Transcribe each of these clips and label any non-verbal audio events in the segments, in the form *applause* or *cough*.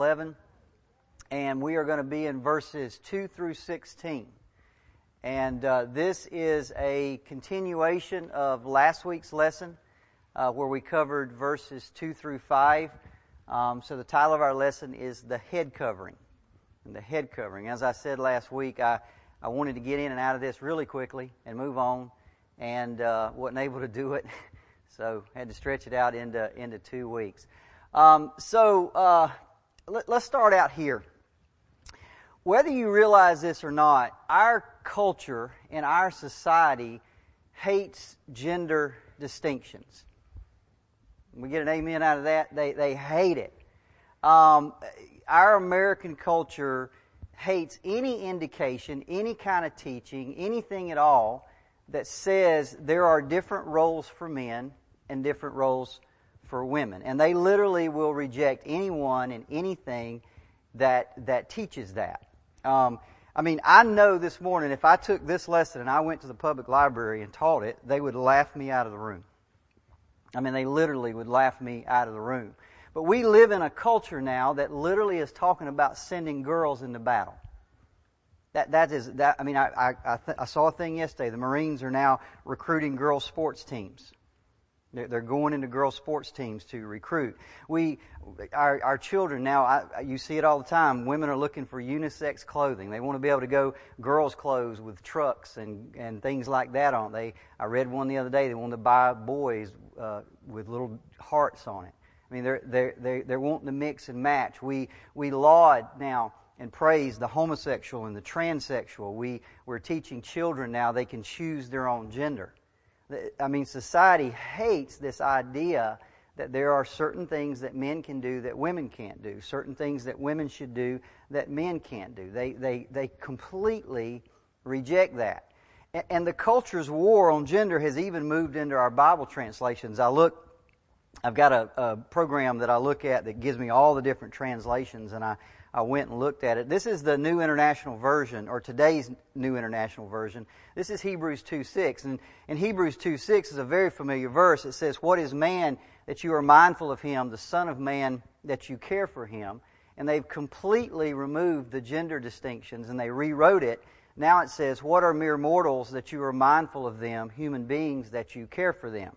11, and we are going to be in verses 2 through 16. And uh, this is a continuation of last week's lesson uh, where we covered verses 2 through 5. Um, so the title of our lesson is The Head Covering. And the head covering. As I said last week, I, I wanted to get in and out of this really quickly and move on, and uh, wasn't able to do it. *laughs* So had to stretch it out into, into two weeks. Um, so uh, let, let's start out here. Whether you realize this or not, our culture and our society hates gender distinctions. We get an amen out of that. They, they hate it. Um, our American culture hates any indication, any kind of teaching, anything at all that says there are different roles for men and different roles for women. And they literally will reject anyone and anything that, that teaches that. Um, I mean, I know this morning if I took this lesson and I went to the public library and taught it, they would laugh me out of the room. I mean, they literally would laugh me out of the room. But we live in a culture now that literally is talking about sending girls into battle. That that is that. I mean, I I, I, th- I saw a thing yesterday. The Marines are now recruiting girls sports teams. They're going into girls' sports teams to recruit. We, our, our children now, I, you see it all the time. Women are looking for unisex clothing. They want to be able to go girls' clothes with trucks and, and things like that on. They, I read one the other day. They want to buy boys uh, with little hearts on it. I mean, they're they're they're, they're wanting to mix and match. We we laud now and praise the homosexual and the transsexual. We we're teaching children now they can choose their own gender. I mean, society hates this idea that there are certain things that men can do that women can't do, certain things that women should do that men can't do. They, they, they completely reject that. And, the culture's war on gender has even moved into our Bible translations. I look, I've got a, a program that I look at that gives me all the different translations, and I, I went and looked at it. This is the New International Version, or today's New International Version. This is Hebrews 2 6. And, and Hebrews 2 6 is a very familiar verse. It says, What is man that you are mindful of him, the Son of Man that you care for him? And they've completely removed the gender distinctions and they rewrote it. Now it says, What are mere mortals that you are mindful of them, human beings that you care for them?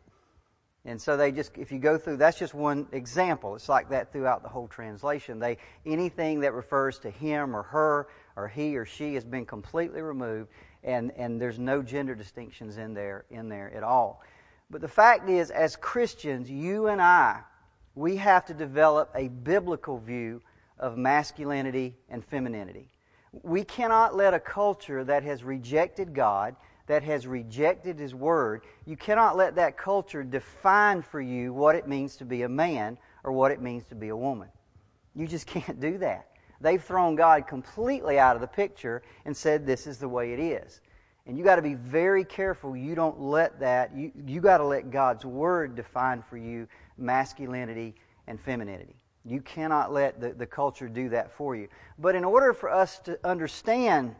And so they just, if you go through, that's just one example. It's like that throughout the whole translation. They, anything that refers to him or her or he or she has been completely removed and, and there's no gender distinctions in there, in there at all. But the fact is, as Christians, you and I, we have to develop a biblical view of masculinity and femininity. We cannot let a culture that has rejected God, that has rejected His Word, you cannot let that culture define for you what it means to be a man or what it means to be a woman. You just *laughs* can't do that. They've thrown God completely out of the picture and said this is the way it is. And you got to be very careful you don't let that, you, you got to let God's Word define for you masculinity and femininity. You cannot let the, the culture do that for you. But in order for us to understand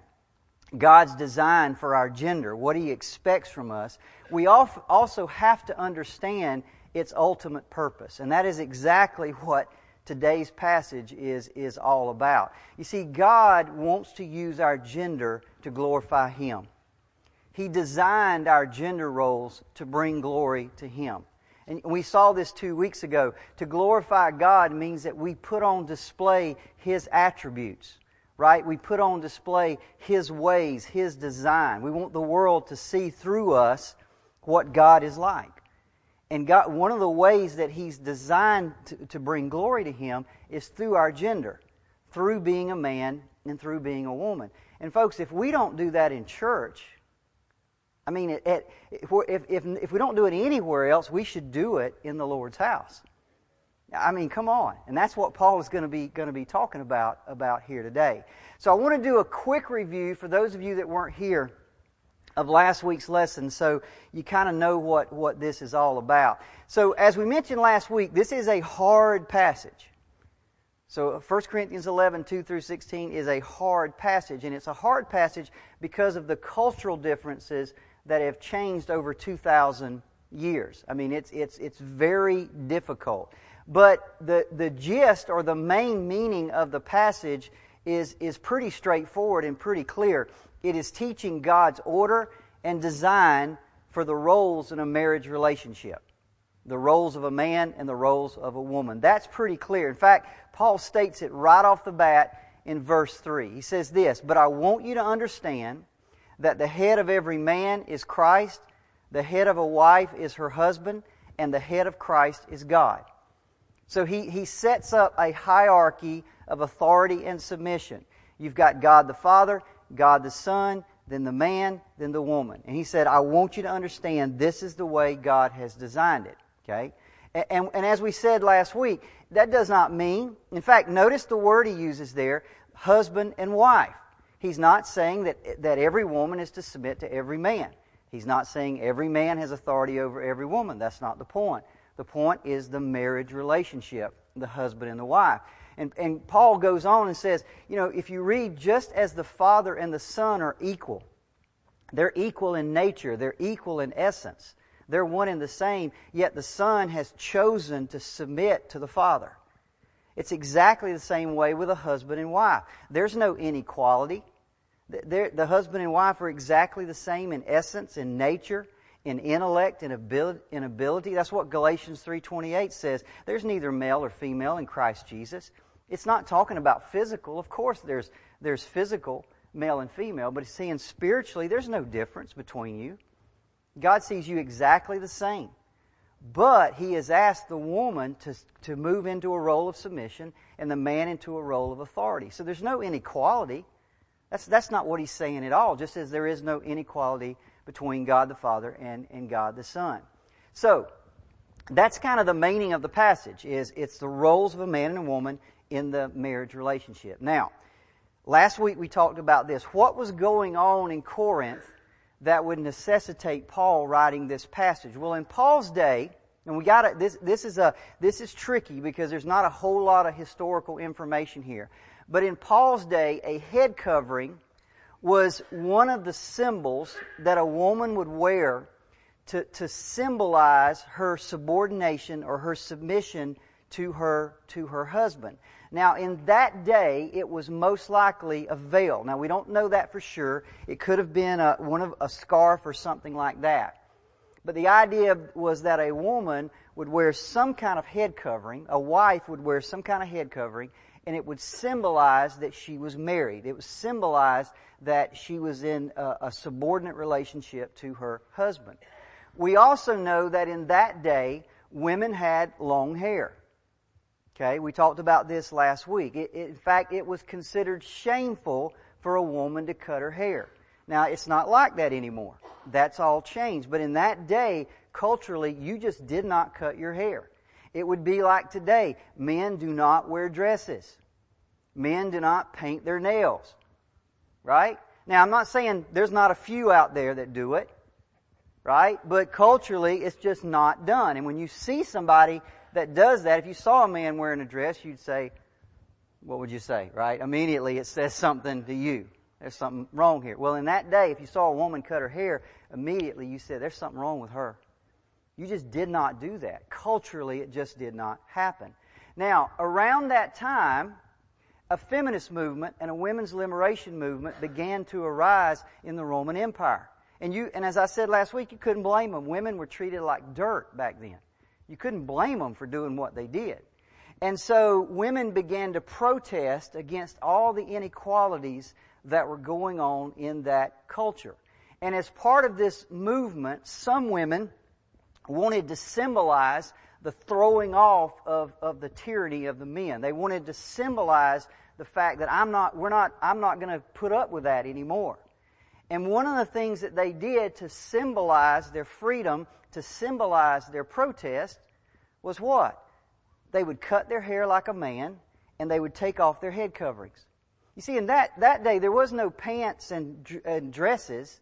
God's design for our gender, what He expects from us, we also have to understand its ultimate purpose. And that is exactly what today's passage is, is all about. You see, God wants to use our gender to glorify Him. He designed our gender roles to bring glory to Him. And we saw this two weeks ago. To glorify God means that we put on display His attributes right? We put on display His ways, His design. We want the world to see through us what God is like. And God, one of the ways that He's designed to, to bring glory to Him is through our gender, through being a man and through being a woman. And folks, if we don't do that in church, I mean, it, it, if, if, if we don't do it anywhere else, we should do it in the Lord's house. I mean, come on. And that's what Paul is going to be going to be talking about about here today. So I want to do a quick review for those of you that weren't here of last week's lesson so you kind of know what, what this is all about. So as we mentioned last week, this is a hard passage. So 1 Corinthians 11, 2 through 16 is a hard passage, and it's a hard passage because of the cultural differences that have changed over 2,000 years. I mean, it's, it's, it's very difficult. But the, the gist or the main meaning of the passage is, is pretty straightforward and pretty clear. It is teaching God's order and design for the roles in a marriage relationship the roles of a man and the roles of a woman. That's pretty clear. In fact, Paul states it right off the bat in verse 3. He says this But I want you to understand that the head of every man is Christ, the head of a wife is her husband, and the head of Christ is God. So he, he sets up a hierarchy of authority and submission. You've got God the Father, God the Son, then the man, then the woman. And he said, I want you to understand this is the way God has designed it. Okay? And, and, and, as we said last week, that does not mean, in fact, notice the word he uses there husband and wife. He's not saying that, that every woman is to submit to every man. He's not saying every man has authority over every woman. That's not the point. The point is the marriage relationship, the husband and the wife. And, and Paul goes on and says, you know, if you read just as the Father and the Son are equal, they're equal in nature, they're equal in essence, they're one and the same, yet the Son has chosen to submit to the Father. It's exactly the same way with a husband and wife. There's no inequality. The husband and wife are exactly the same in essence, in nature, in intellect, in ability, in ability. That's what Galatians 3.28 says. There's neither male or female in Christ Jesus. It's not talking about physical. Of course, there's, there's physical, male and female, but it's saying spiritually, there's no difference between you. God sees you exactly the same. But He has asked the woman to, to move into a role of submission and the man into a role of authority. So there's no inequality. That's, that's not what He's saying at all, just as there is no inequality between God the Father and, and God the Son. So, that's kind of the meaning of the passage is it's the roles of a man and a woman in the marriage relationship. Now, last week we talked about this. What was going on in Corinth that would necessitate Paul writing this passage? Well, in Paul's day, and we got this this is a this is tricky because there's not a whole lot of historical information here. But in Paul's day, a head covering was one of the symbols that a woman would wear to, to symbolize her subordination or her submission to her to her husband. Now, in that day, it was most likely a veil. Now, we don't know that for sure. It could have been a, one of a scarf or something like that. But the idea was that a woman would wear some kind of head covering. A wife would wear some kind of head covering, and it would symbolize that she was married. It would symbolize that she was in a, a subordinate relationship to her husband. We also know that in that day, women had long hair. Okay, we talked about this last week. It, it, in fact, it was considered shameful for a woman to cut her hair. Now, it's not like that anymore. That's all changed. But in that day, culturally, you just did not cut your hair. It would be like today. Men do not wear dresses. Men do not paint their nails. Right? Now, I'm not saying there's not a few out there that do it. Right? But culturally, it's just not done. And when you see somebody that does that, if you saw a man wearing a dress, you'd say, what would you say, right? Immediately it says something to you. There's something wrong here. Well, in that day, if you saw a woman cut her hair, immediately you said, there's something wrong with her. You just did not do that. Culturally, it just did not happen. Now, around that time, a feminist movement and a women's liberation movement began to arise in the Roman Empire. And you, and as I said last week, you couldn't blame them. Women were treated like dirt back then. You couldn't blame them for doing what they did. And so women began to protest against all the inequalities that were going on in that culture. And as part of this movement, some women wanted to symbolize the throwing off of, of the tyranny of the men. They wanted to symbolize the fact that I'm not, we're not, I'm not going to put up with that anymore. And one of the things that they did to symbolize their freedom, to symbolize their protest, was what? They would cut their hair like a man and they would take off their head coverings. You see, in that, that day, there was no pants and, and dresses.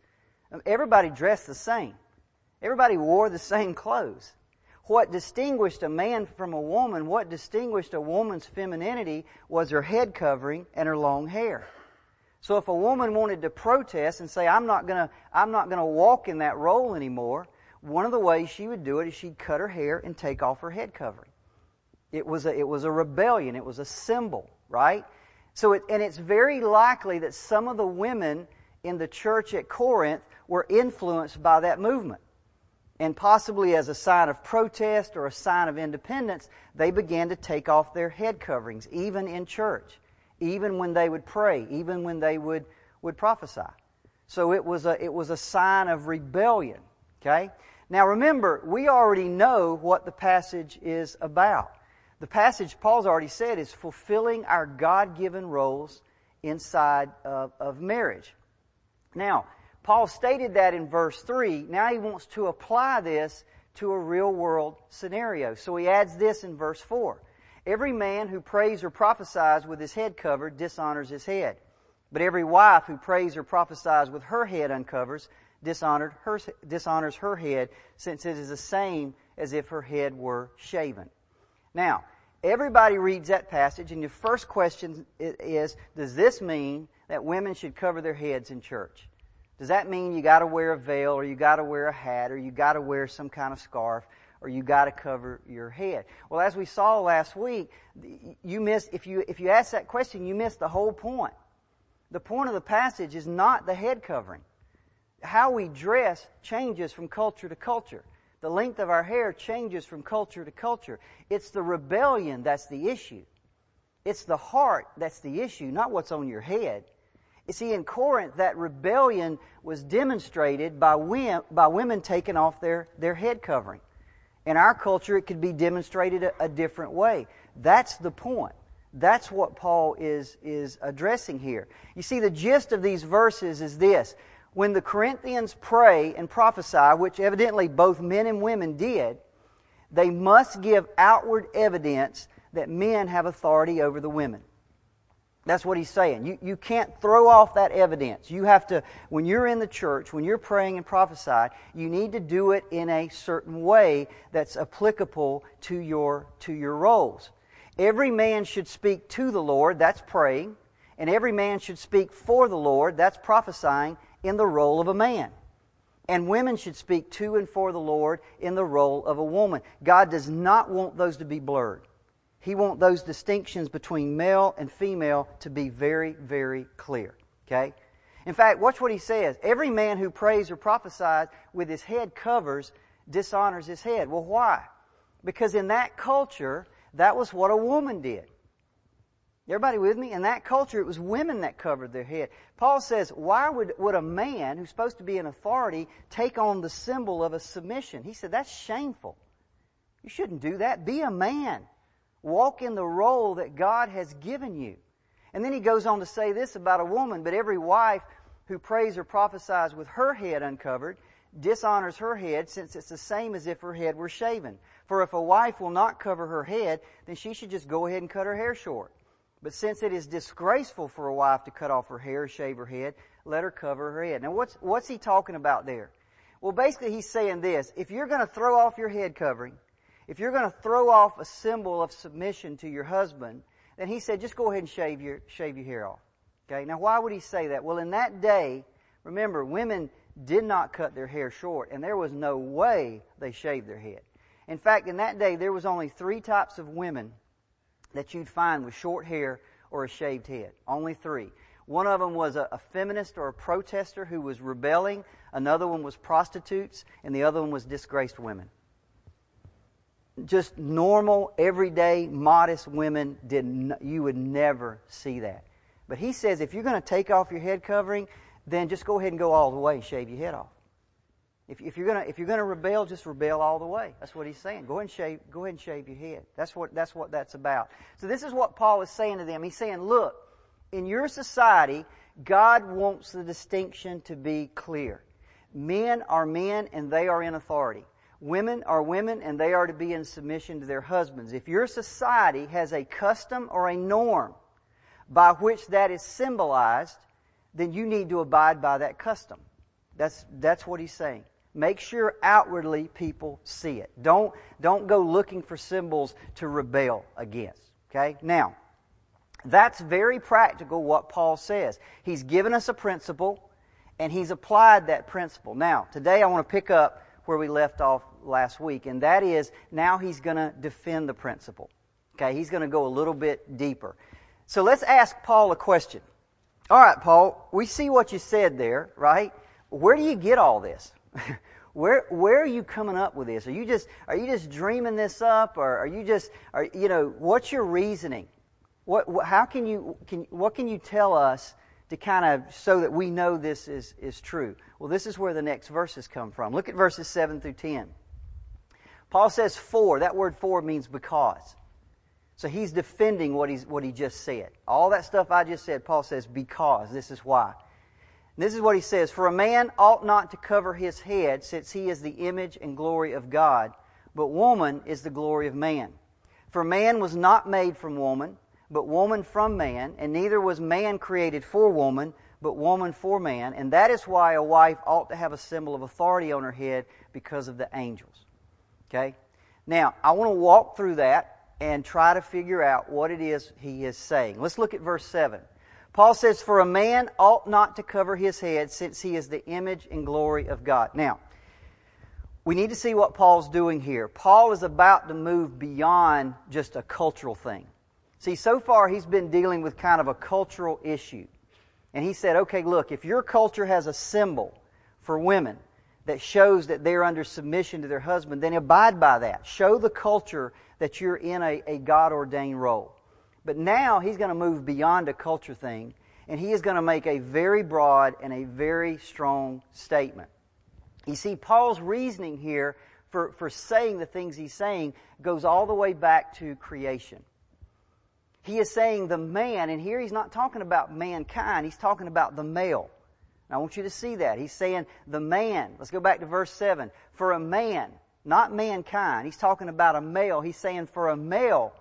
Everybody dressed the same. Everybody wore the same clothes. What distinguished a man from a woman, what distinguished a woman's femininity was her head covering and her long hair. So if a woman wanted to protest and say, I'm not gonna, I'm not gonna walk in that role anymore, one of the ways she would do it is she'd cut her hair and take off her head covering. It was a, it was a rebellion. It was a symbol, right? So, it, and it's very likely that some of the women in the church at Corinth were influenced by that movement. And possibly as a sign of protest or a sign of independence, they began to take off their head coverings, even in church, even when they would pray, even when they would, would prophesy. So it was a, it was a sign of rebellion. Okay? Now remember, we already know what the passage is about. The passage, Paul's already said, is fulfilling our God given roles inside of, of marriage. Now, Paul stated that in verse 3. Now he wants to apply this to a real world scenario. So he adds this in verse 4. Every man who prays or prophesies with his head covered dishonors his head. But every wife who prays or prophesies with her head uncovers dishonored her, dishonors her head, since it is the same as if her head were shaven. Now, everybody reads that passage, and your first question is, does this mean that women should cover their heads in church? Does that mean you gotta wear a veil, or you gotta wear a hat, or you gotta wear some kind of scarf, or you gotta cover your head? Well, as we saw last week, you miss, if you, if you ask that question, you miss the whole point. The point of the passage is not the head covering how we dress changes from culture to culture. The length of our hair changes from culture to culture. It's the rebellion that's the issue. It's the heart that's the issue, not what's on your head. You see, in Corinth, that rebellion was demonstrated by, women, by women taking off their, their head covering. In our culture, it could be demonstrated a, a different way. That's the point. That's what Paul is, is addressing here. You see, the gist of these verses is this when the Corinthians pray and prophesy, which evidently both men and women did, they must give outward evidence that men have authority over the women. That's what he's saying. You, you can't throw off that evidence. You have to, when you're in the church, when you're praying and prophesying, you need to do it in a certain way that's applicable to your, to your roles. Every man should speak to the Lord, that's praying, and every man should speak for the Lord, that's prophesying, in the role of a man. And women should speak to and for the Lord in the role of a woman. God does not want those to be blurred. He wants those distinctions between male and female to be very, very clear. Okay? In fact, watch what he says. Every man who prays or prophesies with his head covers dishonors his head. Well, why? Because in that culture, that was what a woman did. Everybody with me? In that culture, it was women that covered their head. Paul says, why would, would a man who's supposed to be an authority take on the symbol of a submission? He said, that's shameful. You shouldn't do that. Be a man. Walk in the role that God has given you. And then he goes on to say this about a woman, but every wife who prays or prophesies with her head uncovered dishonors her head since it's the same as if her head were shaven. For if a wife will not cover her head, then she should just go ahead and cut her hair short. But since it is disgraceful for a wife to cut off her hair, shave her head, let her cover her head. Now what's, what's he talking about there? Well, basically he's saying this. If you're going to throw off your head covering, if you're going to throw off a symbol of submission to your husband, then he said, just go ahead and shave your, shave your hair off. Okay? Now why would he say that? Well, in that day, remember, women did not cut their hair short, and there was no way they shaved their head. In fact, in that day, there was only three types of women that you'd find with short hair or a shaved head. Only three. One of them was a, a, feminist or a protester who was rebelling. Another one was prostitutes, and the other one was disgraced women. Just normal, everyday, modest women did n- you would never see that. But he says if you're going to take off your head covering, then just go ahead and go all the way and shave your head off. If, if you're gonna if you're gonna rebel, just rebel all the way. That's what he's saying. Go ahead and shave. Go ahead and shave your head. That's what that's what that's about. So this is what Paul is saying to them. He's saying, look, in your society, God wants the distinction to be clear. Men are men and they are in authority. Women are women and they are to be in submission to their husbands. If your society has a custom or a norm by which that is symbolized, then you need to abide by that custom. That's, that's what he's saying. Make sure outwardly people see it. Don't, don't go looking for symbols to rebel against. Okay? Now, that's very practical what Paul says. He's given us a principle and he's applied that principle. Now, today I want to pick up where we left off last week, and that is now he's going to defend the principle. Okay, he's going to go a little bit deeper. So let's ask Paul a question. All right, Paul, we see what you said there, right? Where do you get all this? *laughs* where where are you coming up with this? Are you just are you just dreaming this up, or are you just are you know what's your reasoning? What, how can you can what can you tell us to kind of so that we know this is is true? Well, this is where the next verses come from. Look at verses seven through ten. Paul says for. That word for means because. So he's defending what, he's, what he just said. All that stuff I just said, Paul says, because. This is why. This is what he says For a man ought not to cover his head, since he is the image and glory of God, but woman is the glory of man. For man was not made from woman, but woman from man, and neither was man created for woman, but woman for man. And that is why a wife ought to have a symbol of authority on her head because of the angels. Okay? Now, I want to walk through that and try to figure out what it is he is saying. Let's look at verse 7. Paul says, For a man ought not to cover his head, since he is the image and glory of God. Now, we need to see what Paul's doing here. Paul is about to move beyond just a cultural thing. See, so far he's been dealing with kind of a cultural issue. And he said, okay, look, if your culture has a symbol for women that shows that they're under submission to their husband, then abide by that. Show the culture that you're in a, a God ordained role. But now he's going to move beyond a culture thing, and he is going to make a very broad and a very strong statement. You see, Paul's reasoning here for, for saying the things he's saying goes all the way back to creation. He is saying the man, and here he's not talking about mankind, he's talking about the male. I want you to see that. He's saying the man. Let's go back to verse 7. For a man, not mankind. He's talking about a male. He's saying, for a male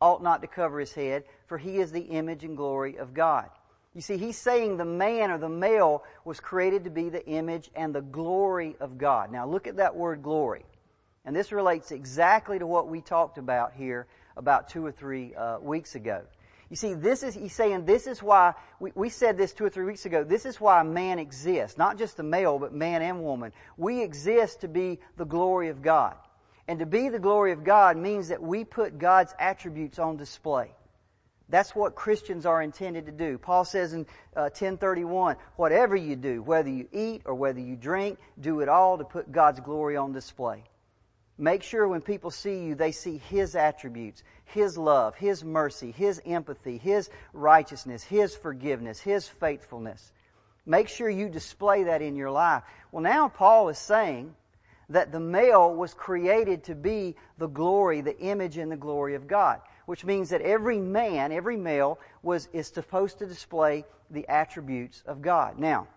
ought not to cover his head, for he is the image and glory of God. You see, he's saying the man or the male was created to be the image and the glory of God. Now look at that word glory. And this relates exactly to what we talked about here about two or three uh, weeks ago. You see, this is, he's saying this is why, we, we said this two or three weeks ago, this is why man exists. Not just the male, but man and woman. We exist to be the glory of God. And to be the glory of God means that we put God's attributes on display. That's what Christians are intended to do. Paul says in uh, 1031, whatever you do, whether you eat or whether you drink, do it all to put God's glory on display. Make sure when people see you, they see His attributes, His love, His mercy, His empathy, His righteousness, His forgiveness, His faithfulness. Make sure you display that in your life. Well, now Paul is saying that the male was created to be the glory, the image and the glory of God, which means that every man, every male was, is supposed to display the attributes of God. Now,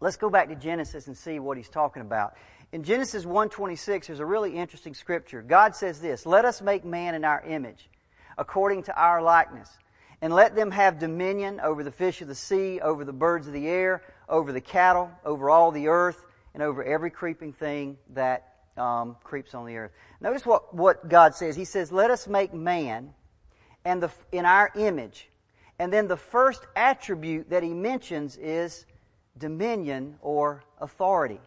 let's go back to Genesis and see what he's talking about. In Genesis 1:26 there's a really interesting scripture. God says this, "Let us make man in our image, according to our likeness, and let them have dominion over the fish of the sea, over the birds of the air, over the cattle, over all the earth, and over every creeping thing that um, creeps on the earth." Notice what, what God says. He says, "Let us make man and the, in our image." And then the first attribute that he mentions is dominion or authority.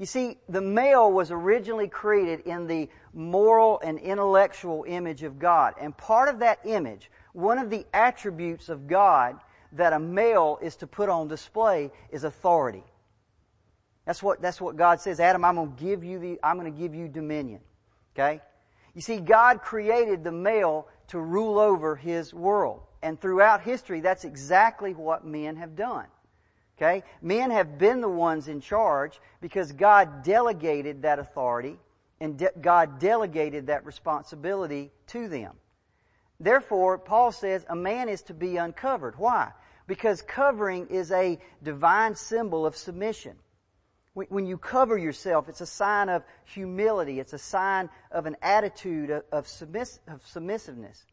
You see, the male was originally created in the moral and intellectual image of God. And part of that image, one of the attributes of God that a male is to put on display is authority. That's what, that's what God says. Adam, I'm going to give you the, I'm going to give you dominion. Okay? You see, God created the male to rule over his world. And throughout history, that's exactly what men have done. Okay? Men have been the ones in charge because God delegated that authority and de- God delegated that responsibility to them. Therefore, Paul says a man is to be uncovered. Why? Because covering is a divine symbol of submission. When you cover yourself, it's a sign of humility. It's a sign of an attitude of, submiss- of submissiveness.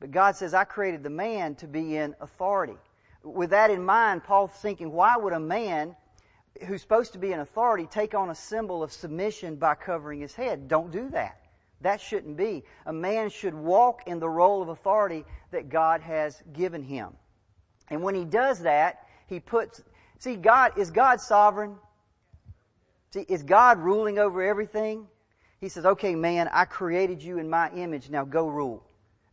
But God says, I created the man to be in authority with that in mind, Paul's thinking, why would a man who's supposed to be an authority take on a symbol of submission by covering his head? Don't do that. That shouldn't be. A man should walk in the role of authority that God has given him. And when he does that, he puts, see, God, is God sovereign? See, is God ruling over everything? He says, okay, man, I created you in my image, now go rule.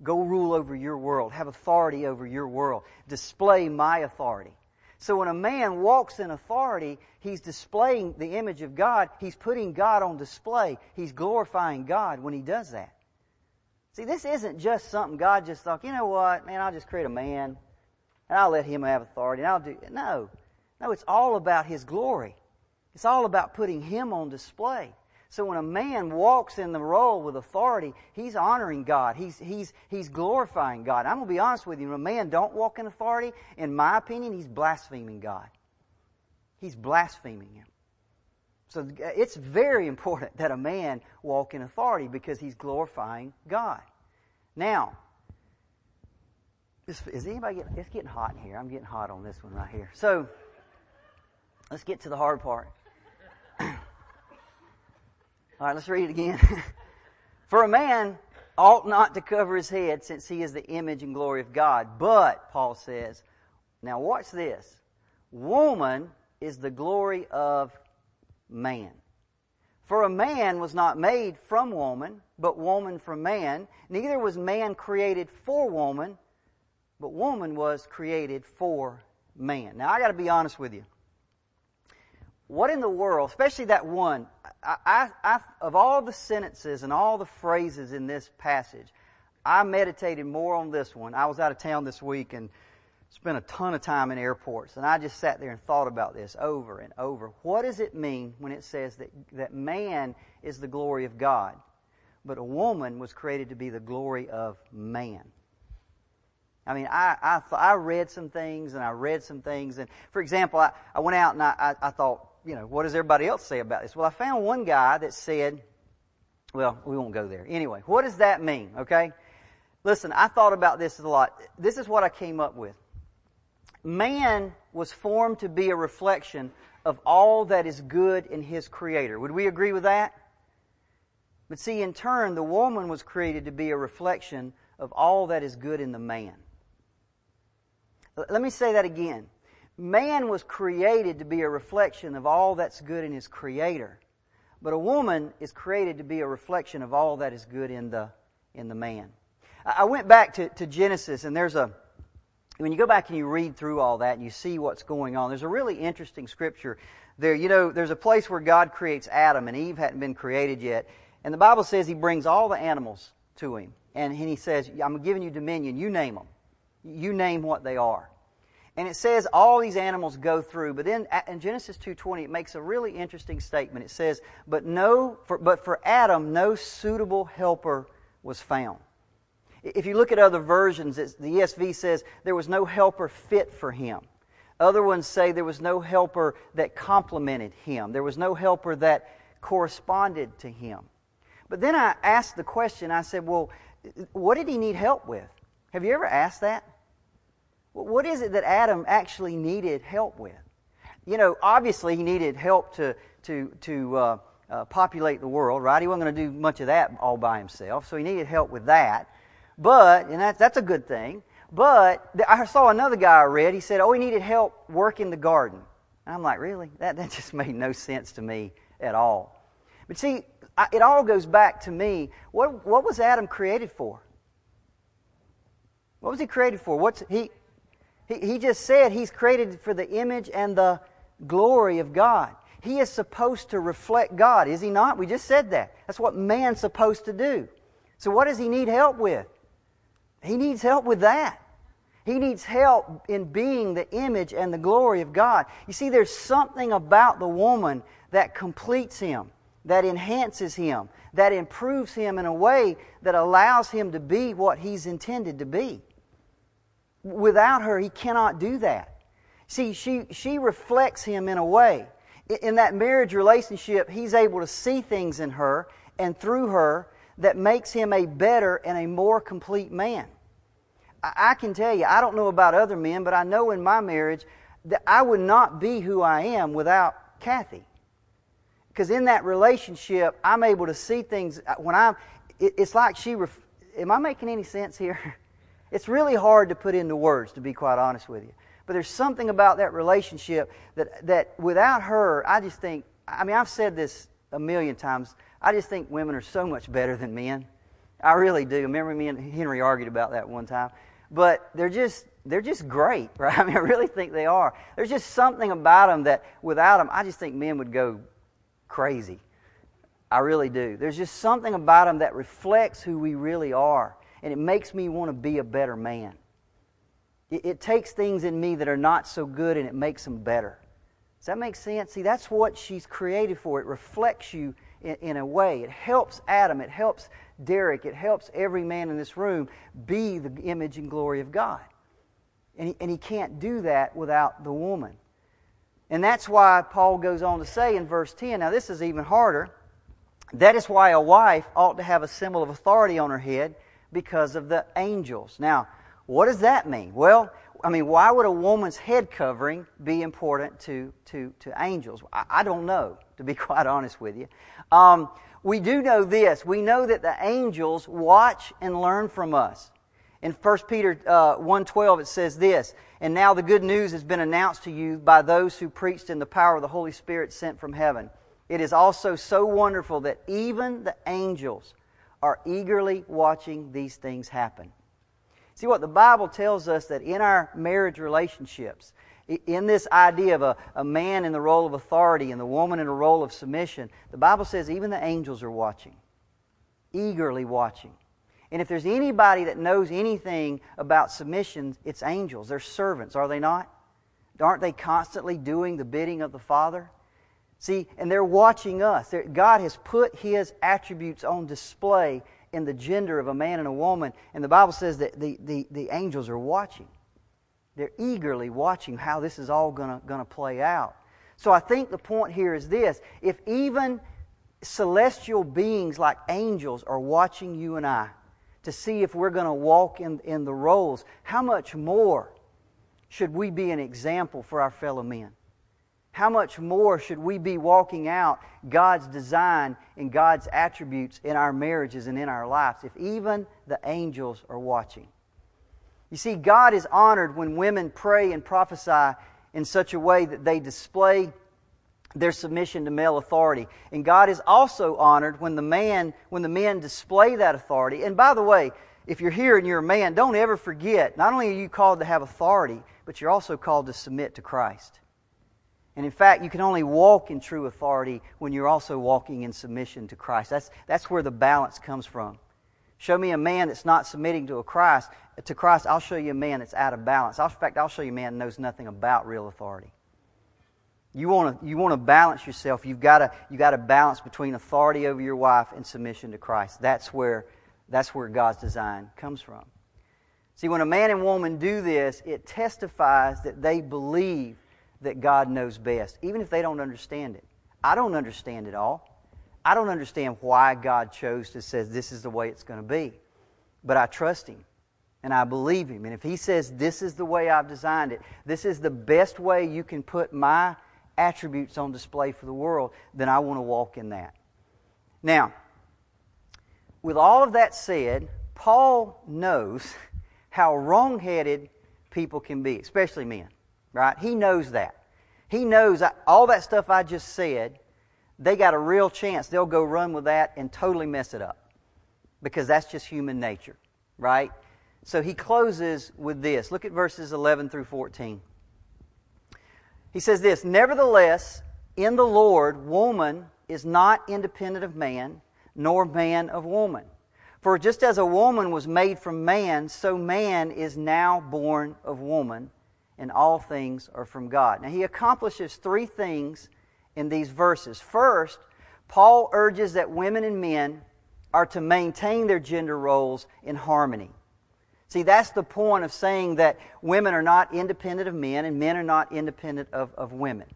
Go rule over your world. Have authority over your world. Display my authority. So when a man walks in authority, he's displaying the image of God. He's putting God on display. He's glorifying God when he does that. See, this isn't just something God just thought, you know what, man, I'll just create a man and I'll let him have authority and I'll do no. No, it's all about his glory. It's all about putting him on display. So when a man walks in the role with authority, he's honoring God. He's, he's, he's glorifying God. I'm going to be honest with you. When a man don't walk in authority, in my opinion, he's blaspheming God. He's blaspheming Him. So uh, it's very important that a man walk in authority because he's glorifying God. Now, is, is anybody getting, it's getting hot in here. I'm getting hot on this one right here. So, let's get to the hard part. All right, let's read it again. *laughs* For a man ought not to cover his head since he is the image and glory of God. But, Paul says, now watch this. Woman is the glory of man. For a man was not made from woman, but woman from man. Neither was man created for woman, but woman was created for man. Now I gotta be honest with you. What in the world, especially that one, I, I, I, of all the sentences and all the phrases in this passage, I meditated more on this one. I was out of town this week and spent a ton of time in airports, and I just sat there and thought about this over and over. What does it mean when it says that, that man is the glory of God, but a woman was created to be the glory of man? I mean, I, I, I read some things and I read some things, and for example, I, I went out and I, I, I thought, you know, what does everybody else say about this? Well, I found one guy that said, well, we won't go there. Anyway, what does that mean? Okay? Listen, I thought about this a lot. This is what I came up with. Man was formed to be a reflection of all that is good in his creator. Would we agree with that? But see, in turn, the woman was created to be a reflection of all that is good in the man. Let me say that again man was created to be a reflection of all that's good in his creator. But a woman is created to be a reflection of all that is good in the, in the man. I went back to, to Genesis and there's a, when you go back and you read through all that and you see what's going on, there's a really interesting scripture there. You know, there's a place where God creates Adam and Eve hadn't been created yet. And the Bible says he brings all the animals to him. And he says, I'm giving you dominion. You name them. You name what they are. And it says all these animals go through, but then in Genesis 2:20 it makes a really interesting statement. It says, "But no for, but for Adam no suitable helper was found." If you look at other versions, the ESV says there was no helper fit for him. Other ones say there was no helper that complemented him. There was no helper that corresponded to him. But then I asked the question, I said, well, what did he need help with? Have you ever asked that? What is it that Adam actually needed help with? You know, obviously he needed help to, to, to uh, uh, populate the world, right? He wasn't going to do much of that all by himself, so he needed help with that. But, and that, that's a good thing. But I saw another guy I read, he said, oh, he needed help working the garden. And I'm like, really? That, that *laughs* just made no sense to me at all. But see, I, it all goes back to me. What, what was Adam created for? What was he created for? What's he? He, he just said he's created for the image and the glory of God. He is supposed to reflect God, is he not? We just said that. That's what man's supposed to do. So, what does he need help with? He needs help with that. He needs help in being the image and the glory of God. You see, there's something about the woman that completes him, that enhances him, that improves him in a way that allows him to be what he's intended to be. Without her, he cannot do that. See, she, she reflects him in a way. In that marriage relationship, he's able to see things in her and through her that makes him a better and a more complete man. I can tell you, I don't know about other men, but I know in my marriage that I would not be who I am without Kathy. Because in that relationship, I'm able to see things uh, when I'm, it's like she, Ref- am I making any sense here? *laughs* It's really hard to put into words, to be quite honest with you. But there's something about that relationship that, that without her, I just think, I mean, I've said this a million times. I just think women are so much better than men. I really do. Remember me and Henry argued about that one time. But they're just they're just great, *laughs* right? I mean, I really think they are. There's just something about them that without them, I just think men would go crazy. I really do. There's just something about them that reflects who we really are, and it makes me want to be a better man. It, it takes things in me that are not so good and it makes them better. Does that make sense? See, that's what she's created for. It reflects you in, in, a way. It helps Adam, it helps Derricke, it helps every man in this room be the image and glory of God. And he, and he can't do that without the woman. And that's why Paul goes on to say in verse 10 now, this is even harder. That is why a wife ought to have a symbol of authority on her head because of the angels. Now, what does that mean? Well, I mean, why would a woman's head covering be important to, to, to angels? I, I don't know, to be *laughs* quite honest with you. Um, we do know this. We know that the angels watch and learn from us. In 1 Peter uh, 1.12 it says this, And now the good news has been announced to you by those who preached in the power of the Holy Spirit sent from heaven. It is also so wonderful that even the angels are eagerly watching these things happen. See what the Bible tells us that in our marriage relationships, in this idea of a, a man in the role of authority and the woman in a role of submission, the Bible says even the angels are watching, eagerly watching. And if there's anybody that knows anything about submission, it's angels. They're servants, are they not? Aren't they constantly doing the bidding of the Father? See, and they're watching us. They're, God has put His attributes on display in the gender of a man and a woman. And the Bible says that the, the, the angels are watching. They're eagerly watching how this is all going to play out. So I think the point here is this if even celestial beings like angels are watching you and I to see if we're going to walk in, in the roles, how much more should we be an example for our fellow men? How much more should we be walking out God's design and God's attributes in our marriages and in our lives if even the angels are watching? You see, God is honored when women pray and prophesy in such a way that they display their submission to male authority. And God is also honored when the man when the men display that authority. And by the way, if you're here and you're a man, don't ever forget, not only are you called to have authority, but you're also called to submit to Christ. And in fact, you can only walk in true authority when you're also walking in submission to Christ. That's, that's where the balance comes from. Show me a man that's not submitting to a Christ, to Christ, I'll show you a man that's out of balance. In fact, I'll show you a man that knows nothing about real authority. You want to you want to balance yourself. You've got to you got to balance between authority over your wife and submission to Christ. That's where that's where God's design comes from. See, when a man and woman do this, it testifies that they believe that God knows best, even if they don't understand it. I don't understand it all. I don't understand why God chose to say this is the way it's going to be. But I trust Him and I believe Him. And if He says this is the way I've designed it, this is the best way you can put my attributes on display for the world, then I want to walk in that. Now, with all of that said, Paul knows *laughs* how wrong headed people can be, especially men right? He knows that. He knows all that stuff I just said, they got a real chance they'll go run with that and totally mess it up because that's just human nature, right? So he closes with this. Look at verses 11 through 14. He says this Nevertheless, in the Lord, woman is not independent of man, nor man of woman. For just as a woman was made from man, so man is now born of woman and all things are from God. Now, he accomplishes three things in these verses. First, Paul urges that women and men are to maintain their gender roles in harmony. See, that's the point of saying that women are not independent of men and men are not independent of, of women.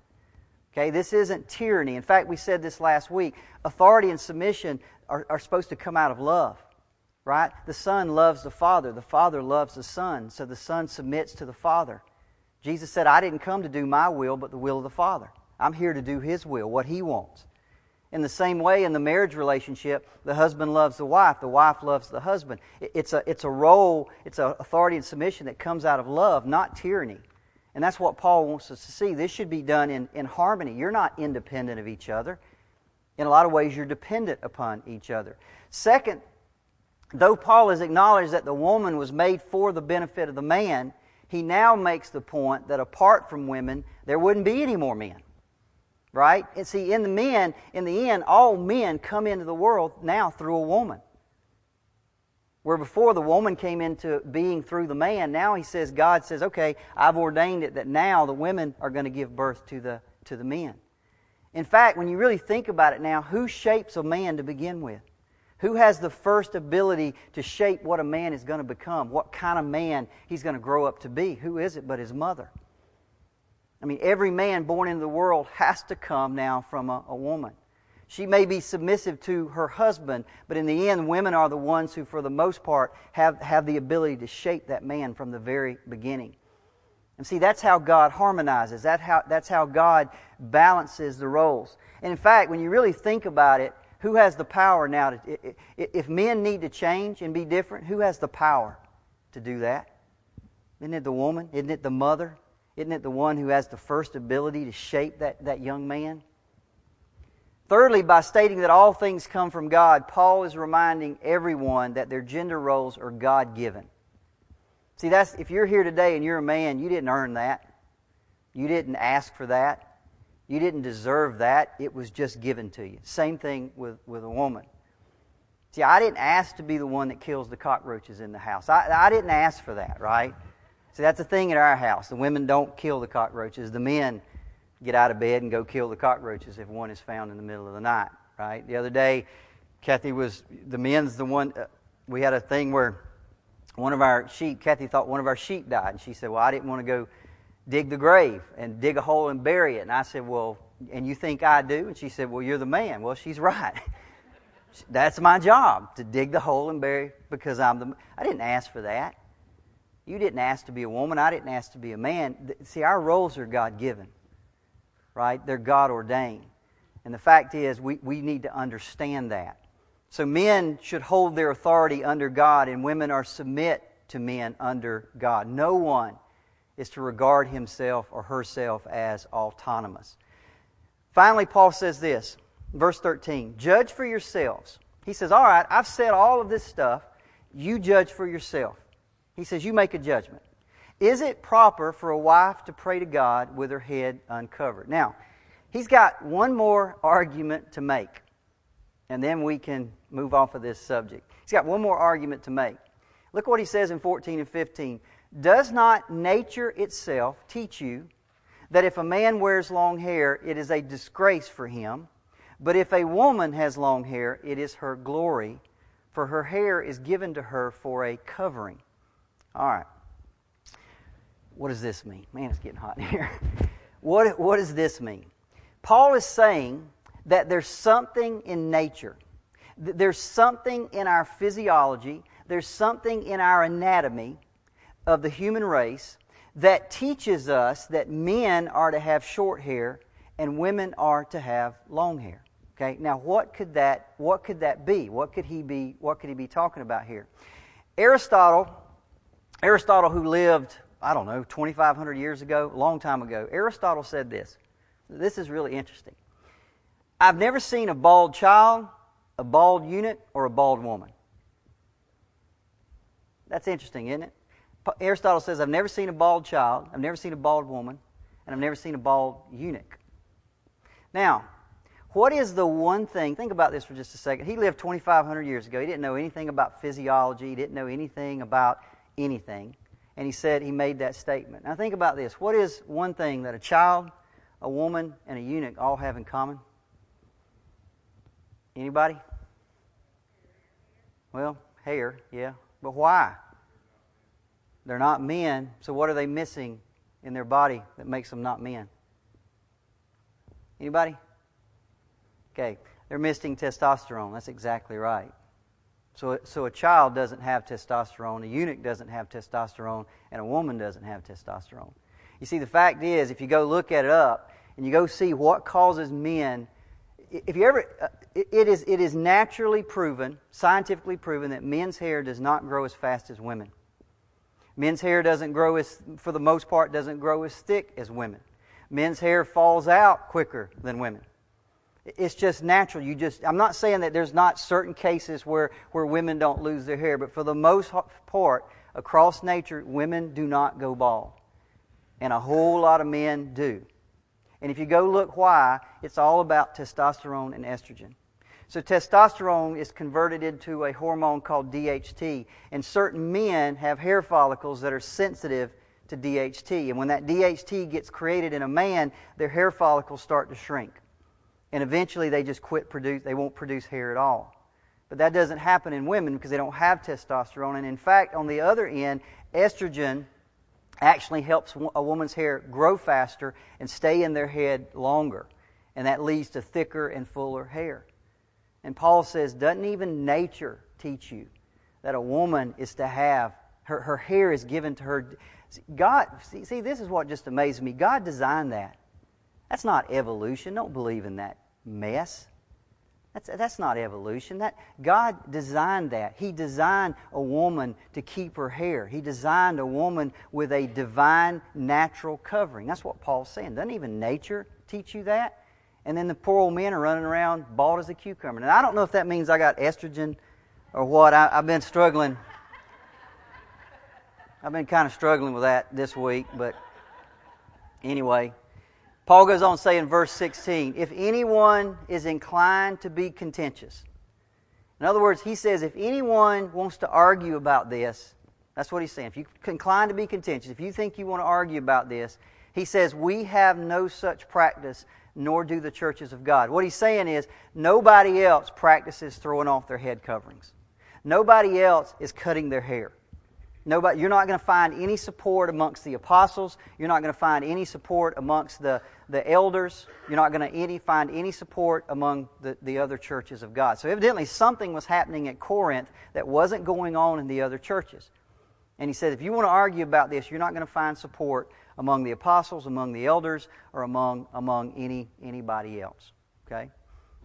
Okay, this isn't tyranny. In fact, we said this last week. Authority and submission are, are supposed to come out of love, right? The Son loves the Father, the Father loves the Son, so the Son submits to the Father. Jesus said, I didn't come to do my will, but the will of the Father. I'm here to do His will, what He wants. In the same way, in the marriage relationship, the husband loves the wife, the wife loves the husband. It's a, it's a role, it's an authority and submission that comes out of love, not tyranny. And that's what Paul wants us to see. This should be done in, in harmony. You're not independent of each other. In a lot of ways, you're dependent upon each other. Second, though Paul has acknowledged that the woman was made for the benefit of the man, he now makes the point that apart from women, there wouldn't be any more men. Right? And see, in the men, in the end, all men come into the world now through a woman. Where before the woman came into being through the man, now he says, God says, okay, I've ordained it that now the women are going to give birth to the, to the men. In fact, when you really think about it now, who shapes a man to begin with? Who has the first ability to shape what a man is going to become, what kind of man he's going to grow up to be? Who is it but his mother? I mean, every man born into the world has to come now from a, a woman. She may be submissive to her husband, but in the end, women are the ones who, for the most part, have, have the ability to shape that man from the very beginning. And see, that's how God harmonizes. That how, that's how God balances the roles. And in fact, when you really think about it, who has the power now to, if men need to change and be different, who has the power to do that? Isn't it the woman? Isn't it the mother? Isn't it the one who has the first ability to shape that, that young man? Thirdly, by stating that all things come from God, Paul is reminding everyone that their gender roles are God given. See, that's if you're here today and you're a man, you didn't earn that. You didn't ask for that. You didn't deserve that. It was just given to you. Same thing with, with a woman. See, I didn't ask to be the one that kills the cockroaches in the house. I, I didn't ask for that, right? See, that's the thing at our house. The women don't kill the cockroaches. The men get out of bed and go kill the cockroaches if one is found in the middle of the night, right? The other day, Kathy was, the men's the one, uh, we had a thing where one of our sheep, Kathy thought one of our sheep died. And she said, Well, I didn't want to go dig the grave and dig a hole and bury it. And I said, Well, and you think I do? And she said, Well, you're the man. Well, she's *laughs* right. That's my job to dig the hole and bury because I'm the. I didn't ask for that. You didn't ask to be a woman. I didn't ask to be a man. See, our roles are God given, right? They're God ordained. And the fact is, we, we need to understand that. So men should hold their authority under God, and women are submit to men under God. No one is to regard himself or herself as autonomous. Finally, Paul says this, verse 13 Judge for yourselves. He says, All right, I've said all of this stuff. You judge for yourself. He says, You make a judgment. Is it proper for a wife to pray to God with her head uncovered? Now, he's got one more argument to make, and then we can move off of this subject. He's got one more argument to make. Look what he says in 14 and 15. Does not nature itself teach you that if a man wears long hair, it is a disgrace for him? But if a woman has long hair, it is her glory, for her hair is given to her for a covering. All right. What does this mean? Man, it's getting hot in here. *laughs* What, what does this mean? Paul is saying that there's something in nature, there's something in our physiology, there's something in our anatomy of the human race that teaches us that men are to have short hair and women are to have long hair. Okay? Now what could that what could that be? What could he be what could he be talking about here? Aristotle Aristotle who lived, I don't know, 2500 years ago, a long time ago. Aristotle said this. This is really interesting. I've never seen a bald child, a bald eunuch, or a bald woman. That's interesting, isn't it? Aristotle says, I've never seen a bald child, I've never seen a bald woman, and I've never seen a bald eunuch. Now, what is the one thing? Think about this for just a second. He lived 2,500 years ago. He didn't know anything about physiology, he didn't know anything about anything. And he said he made that statement. Now, think about this. What is one thing that a child, a woman, and a eunuch all have in common? Anybody? Well, hair, yeah. But why? They're not men, so what are they missing in their body that makes them not men? Anybody? Okay, they're missing testosterone. That's exactly right. So, so a child doesn't have testosterone, a eunuch doesn't have testosterone, and a woman doesn't have testosterone. You see, the fact is, if you go look at it up and you go see what causes men, if you ever, uh, it is, it is naturally proven, scientifically proven, that men's hair does not grow as fast as women. Men's hair doesn't grow as, for the most part, doesn't grow as thick as women. Men's hair falls out quicker than women. It's just natural. You just, I'm not saying that there's not certain cases where, where women don't lose their hair, but for the most part, across nature, women do not go bald. And a whole lot of men do. And if you go look why, it's all about testosterone and estrogen. So testosterone is converted into a hormone called DHT, and certain men have hair follicles that are sensitive to DHT. And when that DHT gets created in a man, their hair follicles start to shrink and eventually they just quit produce they won't produce hair at all but that doesn't happen in women because they don't have testosterone and in fact on the other end estrogen actually helps a woman's hair grow faster and stay in their head longer and that leads to thicker and fuller hair and paul says doesn't even nature teach you that a woman is to have her, her hair is given to her god see, see this is what just amazes me god designed that that's not evolution. Don't believe in that mess. That's, that's not evolution. That God designed that. He designed a woman to keep her hair. He designed a woman with a divine natural covering. That's what Paul's saying. Doesn't even nature teach you that? And then the poor old men are running around bald as a cucumber. And I don't know if that means I got estrogen or what. I, I've been struggling. I've been kind of struggling with that this week, but anyway. Paul goes on to say in verse 16, if anyone is inclined to be contentious. In other words, he says, if anyone wants to argue about this, that's what he's saying. If you're inclined to be contentious, if you think you want to argue about this, he says, we have no such practice, nor do the churches of God. What he's saying is, nobody else practices throwing off their head coverings. Nobody else is cutting their hair. Nobody, you're not going to find any support amongst the apostles. You're not going to find any support amongst the, the elders. You're not going to any, find any support among the, the other churches of God. So, evidently, something was happening at Corinth that wasn't going on in the other churches. And he said, if you want to argue about this, you're not going to find support among the apostles, among the elders, or among, among any, anybody else. Okay?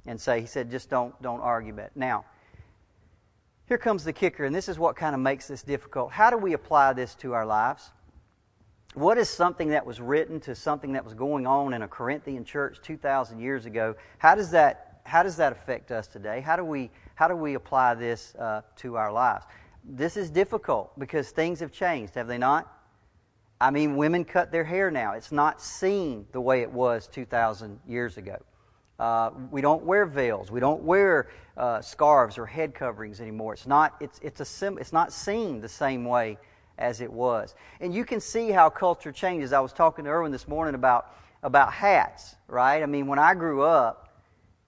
And so he said, just don't, don't argue about it. Now, here comes the kicker, and this is what kind of makes this difficult. How do we apply this to our lives? What is something that was written to something that was going on in a Corinthian church 2,000 years ago? How does that, how does that affect us today? How do we, how do we apply this uh, to our lives? This is difficult because things have changed, have they not? I mean, women cut their hair now. It's not seen the way it was 2,000 years ago. Uh, we don't wear veils. We don't wear uh, scarves or head coverings anymore. It's not, it's, it's, a sim, it's not seen the same way as it was. And you can see how culture changes. I was talking to Erwin this morning about, about hats, right? I mean, when I grew up,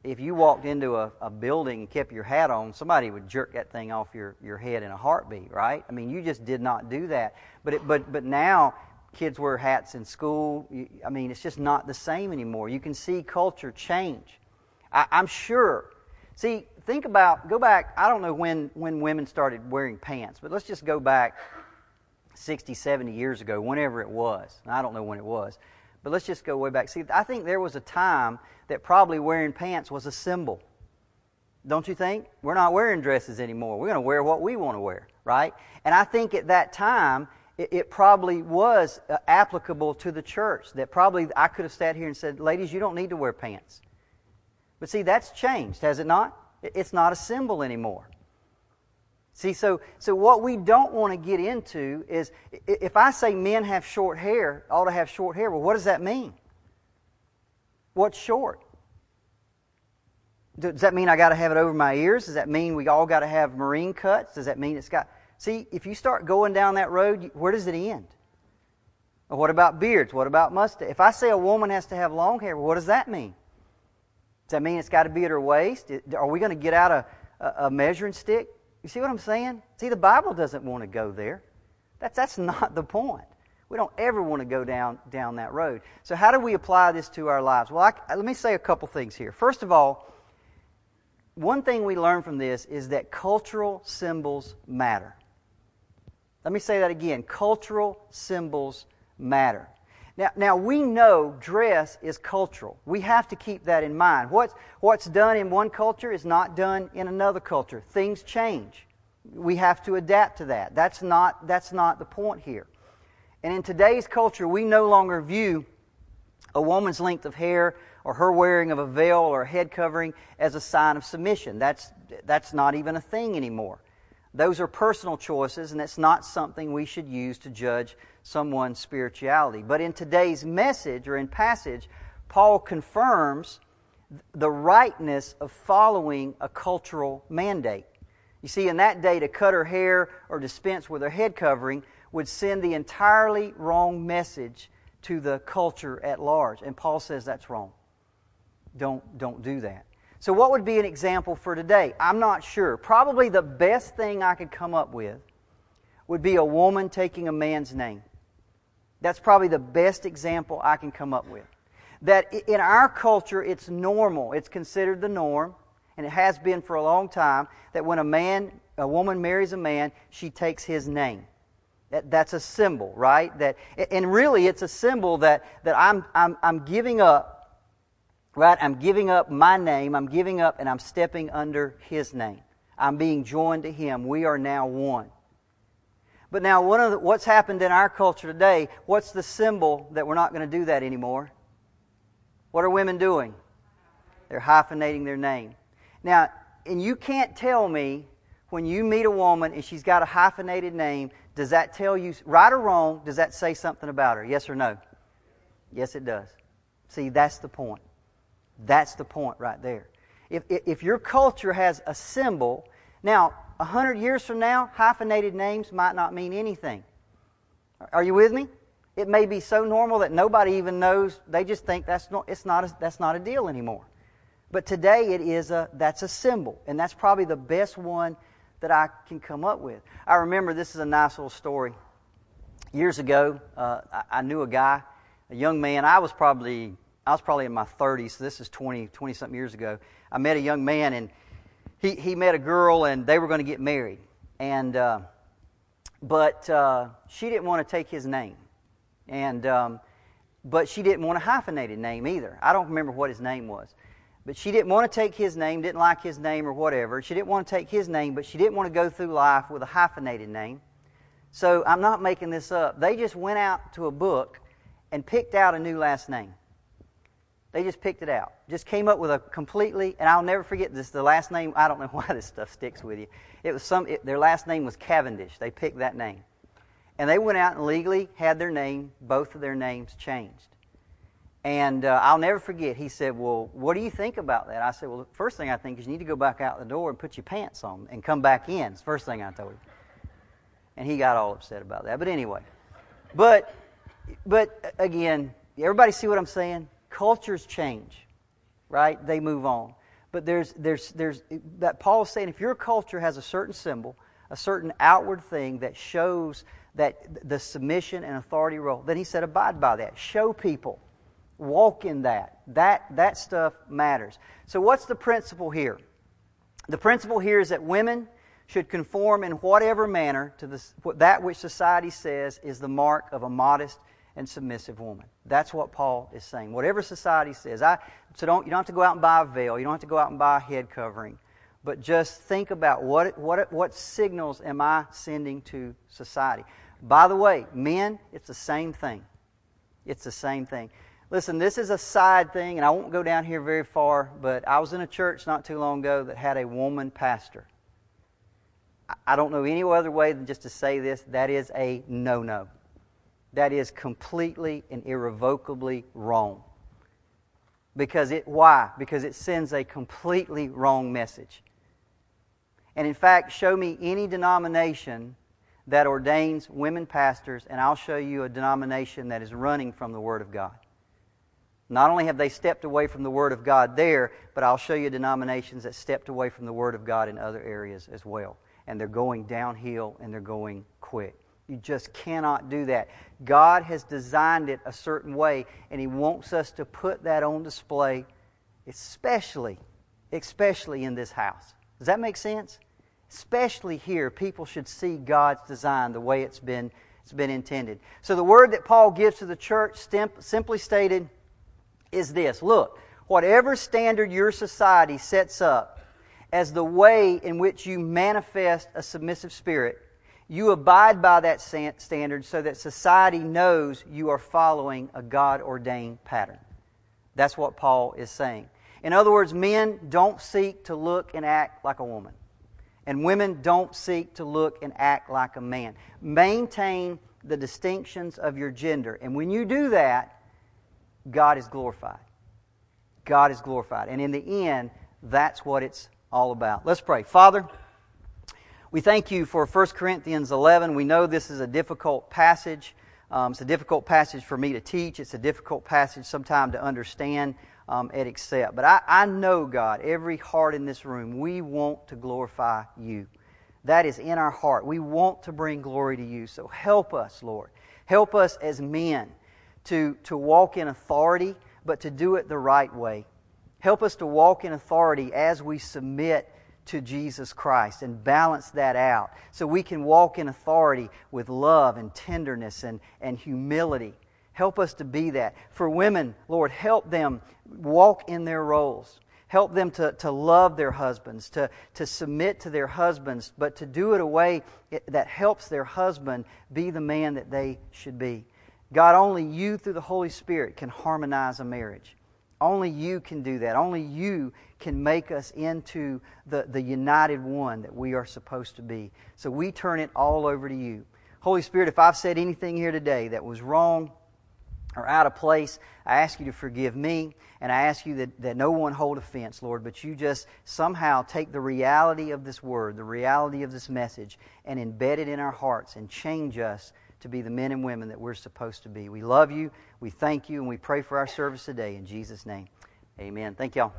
if you walked into a, a building and kept your hat on, somebody would jerk that thing off your, your head in a heartbeat, right? I mean, you just did not do that. But, it, but, but now kids wear hats in school. I mean, it's just not the same anymore. You can see culture change. I, I'm sure. See, think about, go back, I don't know when, when women started wearing pants, but let's just go back 60, 70 years ago, whenever it was. I don't know when it was. But let's just go way back. See, I think there was a time that probably wearing pants was a symbol. Don't you think? We're not wearing dresses anymore. We're going to wear what we want to wear, right? And I think at that time, it, it probably was uh, applicable to the church. That probably I could have sat here and said, ladies, you don't need to wear pants. But see, that's changed, has it not? It's not a symbol anymore. See, so, so what we don't want to get into is if I say men have short hair, ought to have short hair, well, what does that mean? What's short? Does that mean I got to have it over my ears? Does that mean we all got to have marine cuts? Does that mean it's got. See, if you start going down that road, where does it end? what about beards? What about mustache? If I say a woman has to have long hair, what does that mean? Does that mean it's got to be at her waist? Are we going to get out a, a measuring stick? You see what I'm saying? See, the Bible doesn't want to go there. That's, that's not the point. We don't ever want to go down, down that road. So, how do we apply this to our lives? Well, I, let me say a couple things here. First of all, one thing we learn from this is that cultural symbols matter. Let me say that again. Cultural symbols matter. Now, now we know dress is cultural. We have to keep that in mind. What's, what's done in one culture is not done in another culture. Things change. We have to adapt to that. That's not, that's not the point here. And in today's culture, we no longer view a woman's length of hair or her wearing of a veil or a head covering as a sign of submission. That's, that's not even a thing anymore. Those are personal choices, and it's not something we should use to judge someone's spirituality. But in today's message or in passage, Paul confirms the rightness of following a cultural mandate. You see, in that day, to cut her hair or dispense with her head covering would send the entirely wrong message to the culture at large. And Paul says that's wrong. Don't, don't do that. So, what would be an example for today? I'm not sure. Probably the best thing I could come up with would be a woman taking a man's name. That's probably the best example I can come up with. That in our culture, it's normal, it's considered the norm, and it has been for a long time, that when a man, a woman marries a man, she takes his name. That, that's a symbol, right? That, and really, it's a symbol that, that I'm, I'm, I'm giving up, right? I'm giving up my name, I'm giving up, and I'm stepping under his name. I'm being joined to him. We are now one. But now, one of the, what's happened in our culture today, what's the symbol that we're not going to do that anymore? What are women doing? They're hyphenating their name. Now, and you can't tell me when you meet a woman and she's got a hyphenated name, does that tell you, right or wrong, does that say something about her? Yes or no? Yes, it does. See, that's the point. That's the point right there. If, if your culture has a symbol, now, a hundred years from now, hyphenated names might not mean anything. Are you with me? It may be so normal that nobody even knows. They just think that's not, it's not a, that's not a deal anymore. But today it is a, that's a symbol. And that's probably the best one that I can come up with. I remember this is a nice little story. Years ago, uh, I, I, knew a guy, a young man. I was probably I was probably in my 30s. So this is 20 20 something years ago. I met a young man, and he he met a girl, and they were going to get married. And uh, but uh, she didn't want to take his name, and um, but she didn't want a hyphenated name either. I don't remember what his name was. But she didn't want to take his name, didn't like his name or whatever. She didn't want to take his name, but she didn't want to go through life with a hyphenated name. So I'm not making this up. They just went out to a book and picked out a new last name. They just picked it out. Just came up with a completely, and I'll never forget this. The last name, I don't know *laughs* why this stuff sticks with you. It was some, it, their last name was Cavendish. They picked that name. And they went out and legally had their name, both of their names changed. And uh, I'll never forget, he said, Well, what do you think about that? I said, Well, the first thing I think is you need to go back out the door and put your pants on and come back in. It's the first thing I told him. And he got all upset about that. But anyway, but, but again, everybody see what I'm saying? Cultures change, right? They move on. But there's, there's, there's, that Paul is saying if your culture has a certain symbol, a certain outward thing that shows that the submission and authority role, then he said, abide by that. Show people walk in that. That, that stuff matters. So, what's the principle here? The principle here is that women should conform in whatever manner to the, that which society says is the mark of a modest and submissive woman. That's what Paul is saying. Whatever society says. I, so don't, you don't have to go out and buy a veil. You don't have to go out and buy a head covering. But just think about what, what, what signals am I sending to society. By the way, men, it's the same thing. It's the same thing. Listen, this is a side thing, and I won't go down here very far, but I was in a church not too long ago that had a woman pastor. I don't know any other way than just to say this. That is a no no. That is completely and irrevocably wrong. Because it, why? Because it sends a completely wrong message. And in fact, show me any denomination that ordains women pastors, and I'll show you a denomination that is running from the Word of God. Not only have they stepped away from the Word of God there, but I'll show you denominations that stepped away from the Word of God in other areas as well. And they're going downhill and they're going quick. You just cannot do that. God has designed it a certain way, and He wants us to put that on display, especially, especially in this house. Does that make sense? Especially here, people should see God's design the way it's been, it's been intended. So the word that Paul gives to the church, simply stated, is this look, whatever standard your society sets up as the way in which you manifest a submissive spirit, You abide by that standard so that society knows you are following a God ordained pattern. That's what Paul is saying. In other words, men don't seek to look and act like a woman, and women don't seek to look and act like a man. Maintain the distinctions of your gender. And when you do that, God is glorified. God is glorified. And in the end, that's what it's all about. Let's pray. Father, we thank you for 1 Corinthians 11. We know this is a difficult passage. Um, it's a difficult passage for me to teach. It's a difficult passage sometimes to understand um, and accept. But I, I know, God, every heart in this room, we want to glorify you. That is in our heart. We want to bring glory to you. So help us, Lord. Help us as men to, to walk in authority, but to do it the right way. Help us to walk in authority as we submit to Jesus Christ and balance that out so we can walk in authority with love and tenderness and, and humility. Help us to be that. For women, Lord, help them walk in their roles. Help them to, to love their husbands, to, to submit to their husbands, but to do it a way that helps their husband be the man that they should be. God, only you through the Holy Spirit can harmonize a marriage. Only you can do that. Only you can make us into the, the united one that we are supposed to be. So we turn it all over to you. Holy Spirit, if I've said anything here today that was wrong or out of place, I ask you to forgive me, and I ask you that, that no one hold offense, Lord, but you just somehow take the reality of this word, the reality of this message, and embed it in our hearts and change us to be the men and women that we're supposed to be. We love you, we thank you, and we pray for our service today. In Jesus' name, amen. Thank y'all.